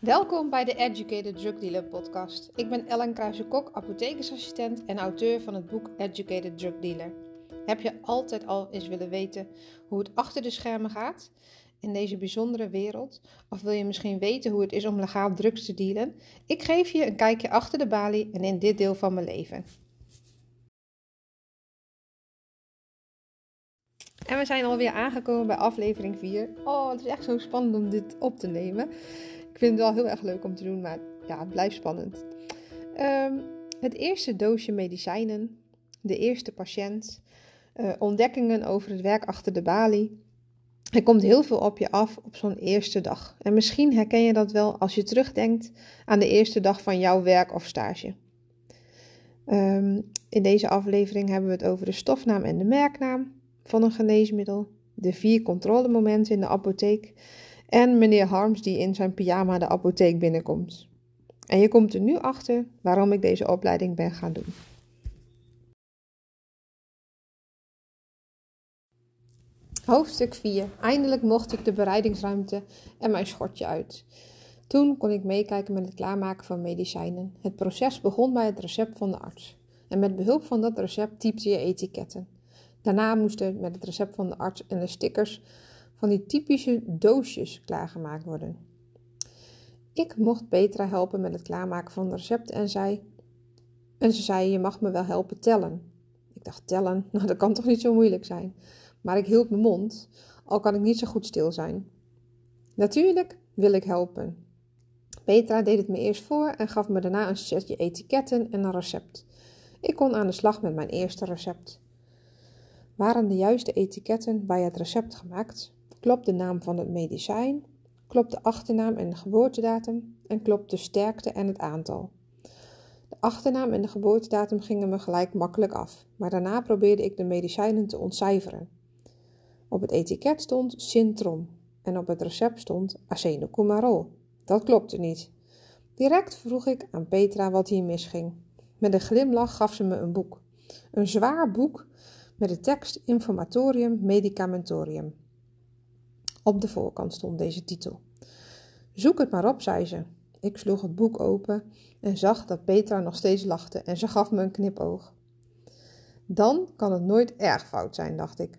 Welkom bij de Educated Drug Dealer podcast. Ik ben Ellen Kruijsen-Kok, apothekersassistent en auteur van het boek Educated Drug Dealer. Heb je altijd al eens willen weten hoe het achter de schermen gaat in deze bijzondere wereld? Of wil je misschien weten hoe het is om legaal drugs te dealen? Ik geef je een kijkje achter de balie en in dit deel van mijn leven. En we zijn alweer aangekomen bij aflevering 4. Oh, het is echt zo spannend om dit op te nemen. Vind het wel heel erg leuk om te doen, maar ja, het blijft spannend. Ehm, het eerste doosje medicijnen, de eerste patiënt, uh, ontdekkingen over het werk achter de balie. Er komt heel veel op je af op zo'n eerste dag. En misschien herken je dat wel als je terugdenkt aan de eerste dag van jouw werk of stage. Um, in deze aflevering hebben we het over de stofnaam en de merknaam van een geneesmiddel, de vier controlemomenten in de apotheek en meneer Harms die in zijn pyjama de apotheek binnenkomt. En je komt er nu achter waarom ik deze opleiding ben gaan doen. Hoofdstuk 4. Eindelijk mocht ik de bereidingsruimte en mijn schortje uit. Toen kon ik meekijken met het klaarmaken van medicijnen. Het proces begon bij het recept van de arts. En met behulp van dat recept typte je etiketten. Daarna moesten met het recept van de arts en de stickers van die typische doosjes klaargemaakt worden. Ik mocht Petra helpen met het klaarmaken van de recept en, zei, en ze zei: Je mag me wel helpen tellen. Ik dacht: Tellen? Nou, dat kan toch niet zo moeilijk zijn? Maar ik hield mijn mond, al kan ik niet zo goed stil zijn. Natuurlijk wil ik helpen. Petra deed het me eerst voor en gaf me daarna een setje etiketten en een recept. Ik kon aan de slag met mijn eerste recept. Waren de juiste etiketten bij het recept gemaakt? Klopt de naam van het medicijn? Klopt de achternaam en de geboortedatum? En klopt de sterkte en het aantal? De achternaam en de geboortedatum gingen me gelijk makkelijk af, maar daarna probeerde ik de medicijnen te ontcijferen. Op het etiket stond Sintrom en op het recept stond acenocumarol. Dat klopte niet. Direct vroeg ik aan Petra wat hier misging. Met een glimlach gaf ze me een boek. Een zwaar boek met de tekst Informatorium Medicamentorium. Op de voorkant stond deze titel. Zoek het maar op, zei ze. Ik sloeg het boek open en zag dat Petra nog steeds lachte en ze gaf me een knipoog. Dan kan het nooit erg fout zijn, dacht ik.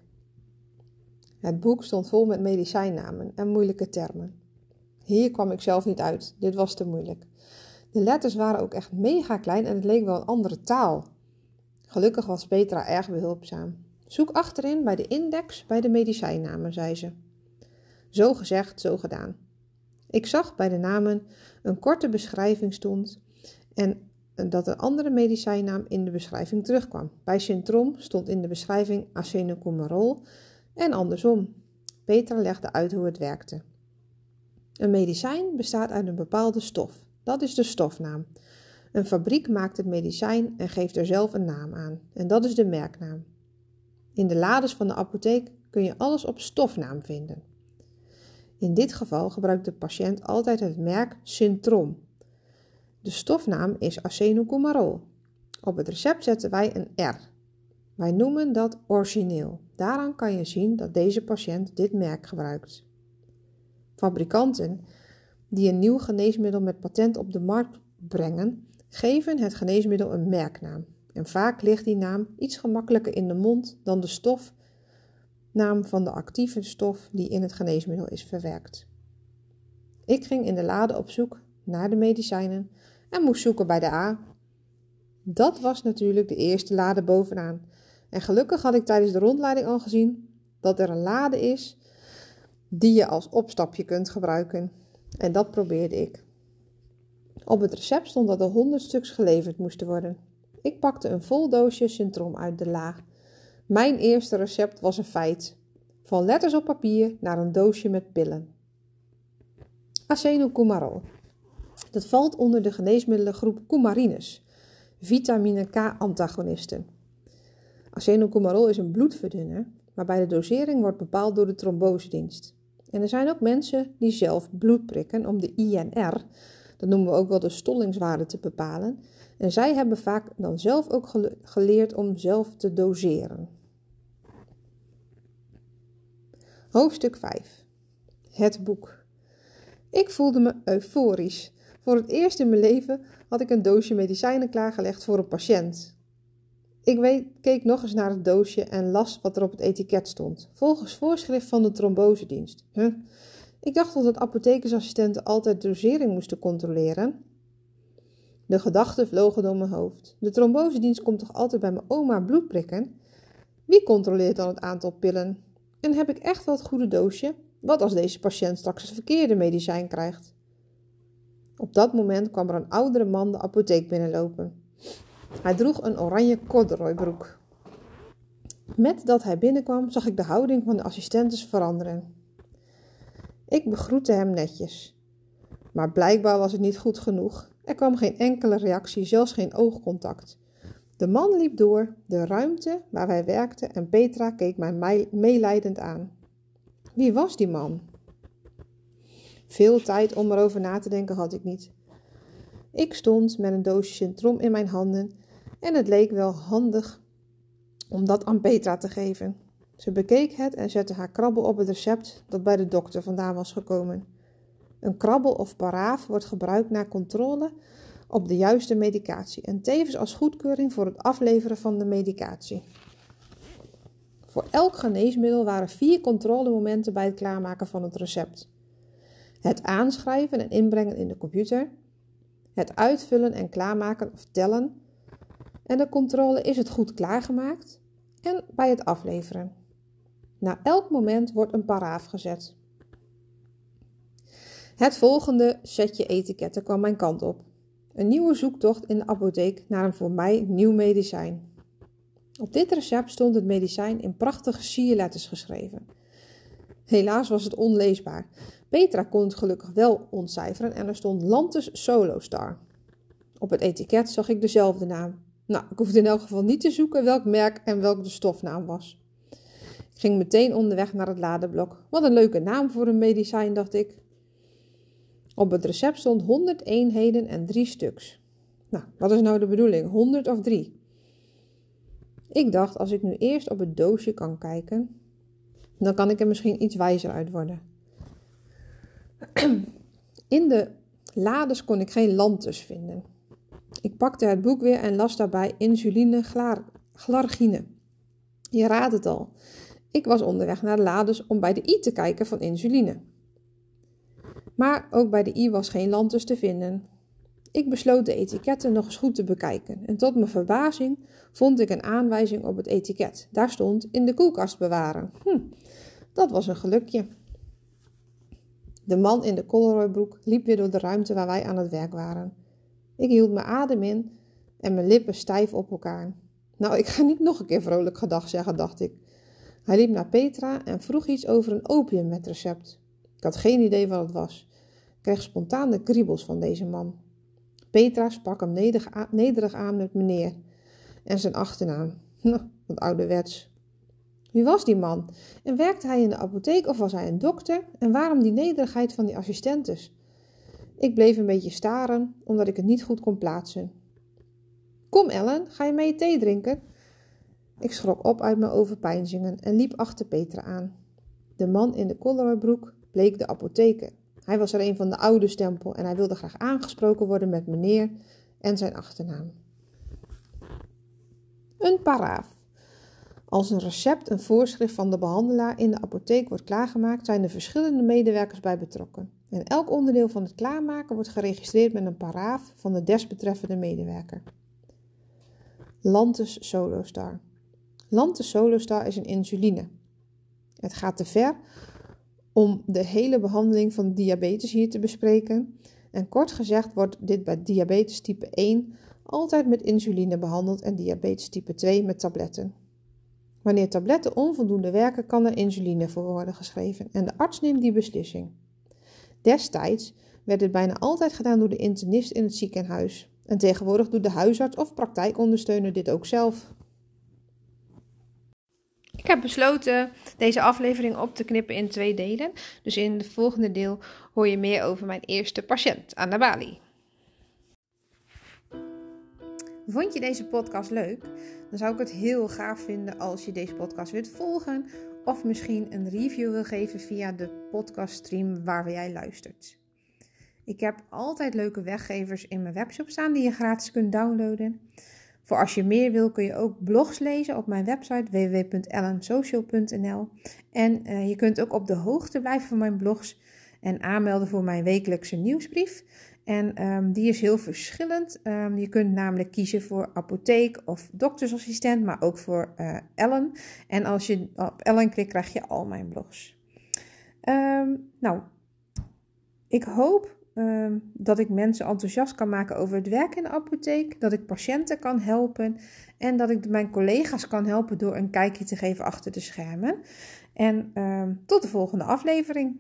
Het boek stond vol met medicijnnamen en moeilijke termen. Hier kwam ik zelf niet uit, dit was te moeilijk. De letters waren ook echt mega klein en het leek wel een andere taal. Gelukkig was Petra erg behulpzaam. Zoek achterin bij de index bij de medicijnnamen, zei ze. Zo gezegd, zo gedaan. Ik zag bij de namen een korte beschrijving stond en dat een andere medicijnnaam in de beschrijving terugkwam. Bij Syntrom stond in de beschrijving acenocumarol en andersom. Petra legde uit hoe het werkte. Een medicijn bestaat uit een bepaalde stof. Dat is de stofnaam. Een fabriek maakt het medicijn en geeft er zelf een naam aan. En dat is de merknaam. In de lades van de apotheek kun je alles op stofnaam vinden. In dit geval gebruikt de patiënt altijd het merk Syntrom. De stofnaam is acenocumarol. Op het recept zetten wij een R. Wij noemen dat origineel. Daaraan kan je zien dat deze patiënt dit merk gebruikt. Fabrikanten die een nieuw geneesmiddel met patent op de markt brengen, geven het geneesmiddel een merknaam. En vaak ligt die naam iets gemakkelijker in de mond dan de stofnaam van de actieve stof die in het geneesmiddel is verwerkt. Ik ging in de lade op zoek naar de medicijnen en moest zoeken bij de A. Dat was natuurlijk de eerste lade bovenaan. En gelukkig had ik tijdens de rondleiding al gezien dat er een lade is die je als opstapje kunt gebruiken. En dat probeerde ik. Op het recept stond dat er 100 stuks geleverd moesten worden. Ik pakte een vol doosje Syntrom uit de la. Mijn eerste recept was een feit. Van letters op papier naar een doosje met pillen. Acenocumarol. Dat valt onder de geneesmiddelengroep coumarines, vitamine K-antagonisten. Acenocumarol is een bloedverdunner, waarbij de dosering wordt bepaald door de trombosedienst. En er zijn ook mensen die zelf bloed prikken om de INR, dat noemen we ook wel de stollingswaarde, te bepalen. En zij hebben vaak dan zelf ook geleerd om zelf te doseren. Hoofdstuk 5. Het boek. Ik voelde me euforisch. Voor het eerst in mijn leven had ik een doosje medicijnen klaargelegd voor een patiënt. Ik keek nog eens naar het doosje en las wat er op het etiket stond. Volgens voorschrift van de trombosedienst. Huh? Ik dacht dat apothekersassistenten altijd dosering moesten controleren. De gedachten vlogen door mijn hoofd. De trombosedienst komt toch altijd bij mijn oma bloed prikken? Wie controleert dan het aantal pillen? En heb ik echt wel het goede doosje? Wat als deze patiënt straks het verkeerde medicijn krijgt? Op dat moment kwam er een oudere man de apotheek binnenlopen. Hij droeg een oranje corduroybroek. Met dat hij binnenkwam, zag ik de houding van de assistentes veranderen. Ik begroette hem netjes. Maar blijkbaar was het niet goed genoeg. Er kwam geen enkele reactie, zelfs geen oogcontact. De man liep door de ruimte waar wij werkten en Petra keek mij meelijdend aan. Wie was die man? Veel tijd om erover na te denken had ik niet. Ik stond met een doosje centrom in mijn handen en het leek wel handig om dat aan Petra te geven. Ze bekeek het en zette haar krabbel op het recept dat bij de dokter vandaan was gekomen. Een krabbel of paraaf wordt gebruikt na controle op de juiste medicatie en tevens als goedkeuring voor het afleveren van de medicatie. Voor elk geneesmiddel waren vier controlemomenten bij het klaarmaken van het recept: het aanschrijven en inbrengen in de computer, het uitvullen en klaarmaken of tellen, en de controle is het goed klaargemaakt en bij het afleveren. Na elk moment wordt een paraaf gezet. Het volgende setje etiketten kwam mijn kant op. Een nieuwe zoektocht in de apotheek naar een voor mij nieuw medicijn. Op dit recept stond het medicijn in prachtige sierletters geschreven. Helaas was het onleesbaar. Petra kon het gelukkig wel ontcijferen en er stond Lantus Solostar. Op het etiket zag ik dezelfde naam. Nou, ik hoefde in elk geval niet te zoeken welk merk en welk de stofnaam was. Ik ging meteen onderweg naar het ladeblok. Wat een leuke naam voor een medicijn, dacht ik. Op het recept stond 100 eenheden en 3 stuks. Nou, wat is nou de bedoeling? 100 of 3? Ik dacht, als ik nu eerst op het doosje kan kijken, dan kan ik er misschien iets wijzer uit worden. In de lades kon ik geen lantus vinden. Ik pakte het boek weer en las daarbij insuline glargine. Je raadt het al. Ik was onderweg naar de lades om bij de I te kijken van insuline. Maar ook bij de I was geen lantus te vinden. Ik besloot de etiketten nog eens goed te bekijken en tot mijn verbazing vond ik een aanwijzing op het etiket. Daar stond in de koelkast bewaren. Hm, dat was een gelukje. De man in de colorooibroek liep weer door de ruimte waar wij aan het werk waren. Ik hield mijn adem in en mijn lippen stijf op elkaar. Nou, ik ga niet nog een keer vrolijk gedag zeggen, dacht ik. Hij liep naar Petra en vroeg iets over een opiummetrecept. Ik had geen idee wat het was. Kreeg spontaan de kriebels van deze man. Petra sprak hem nederig aan met meneer en zijn achternaam. Nou, wat ouderwets. Wie was die man? En werkte hij in de apotheek of was hij een dokter? En waarom die nederigheid van die assistentes? Ik bleef een beetje staren, omdat ik het niet goed kon plaatsen. Kom Ellen, ga je mee thee drinken? Ik schrok op uit mijn overpeinzingen en liep achter Petra aan. De man in de collerbroek bleek de apotheker. Hij was er een van de oude stempel en hij wilde graag aangesproken worden met meneer en zijn achternaam. Een paraaf. Als een recept een voorschrift van de behandelaar in de apotheek wordt klaargemaakt, zijn er verschillende medewerkers bij betrokken. En elk onderdeel van het klaarmaken wordt geregistreerd met een paraaf van de desbetreffende medewerker. Lantus Solostar. Lantus Solostar is een insuline. Het gaat te ver om de hele behandeling van diabetes hier te bespreken. En kort gezegd wordt dit bij diabetes type 1 altijd met insuline behandeld en diabetes type 2 met tabletten. Wanneer tabletten onvoldoende werken, kan er insuline voor worden geschreven en de arts neemt die beslissing. Destijds werd dit bijna altijd gedaan door de internist in het ziekenhuis. En tegenwoordig doet de huisarts of praktijkondersteuner dit ook zelf. Ik heb besloten deze aflevering op te knippen in twee delen. Dus in het volgende deel hoor je meer over mijn eerste patiënt aan de balie. Vond je deze podcast leuk? Dan zou ik het heel gaaf vinden als je deze podcast wilt volgen of misschien een review wil geven via de podcaststream waar jij luistert. Ik heb altijd leuke weggevers in mijn webshop staan die je gratis kunt downloaden. Voor als je meer wil kun je ook blogs lezen op mijn website www.ellensocial.nl. En uh, je kunt ook op de hoogte blijven van mijn blogs en aanmelden voor mijn wekelijkse nieuwsbrief. En um, die is heel verschillend. Um, je kunt namelijk kiezen voor apotheek of doktersassistent, maar ook voor uh, Ellen. En als je op Ellen klikt, krijg je al mijn blogs. Um, nou, ik hoop dat ik mensen enthousiast kan maken over het werk in de apotheek. Dat ik patiënten kan helpen. En dat ik mijn collega's kan helpen door een kijkje te geven achter de schermen. En tot de volgende aflevering.